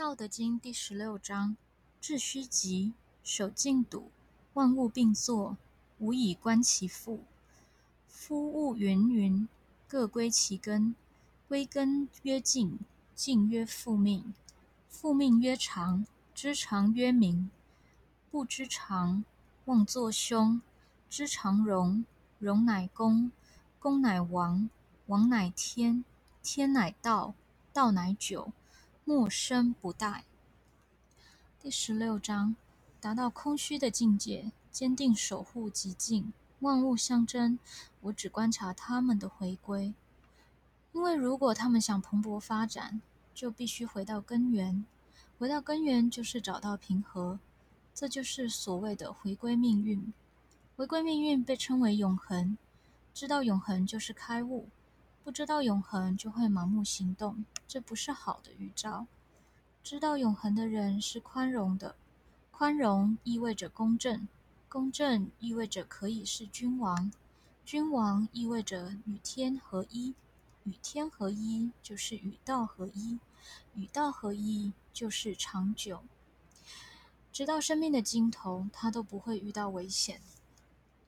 道德经第十六章：致虚极，守静笃，万物并作，无以观其复。夫物芸芸，各归其根。归根曰静，静曰复命。复命曰长，知常曰明。不知常，妄作凶。知常容，容乃公。公乃王，王乃天。天乃道，道乃久。莫生不待。第十六章：达到空虚的境界，坚定守护极静，万物相争，我只观察他们的回归。因为如果他们想蓬勃发展，就必须回到根源。回到根源就是找到平和，这就是所谓的回归命运。回归命运被称为永恒。知道永恒就是开悟。不知道永恒，就会盲目行动，这不是好的预兆。知道永恒的人是宽容的，宽容意味着公正，公正意味着可以是君王，君王意味着与天合一，与天合一就是与道合一，与道合一就是长久。直到生命的尽头，他都不会遇到危险。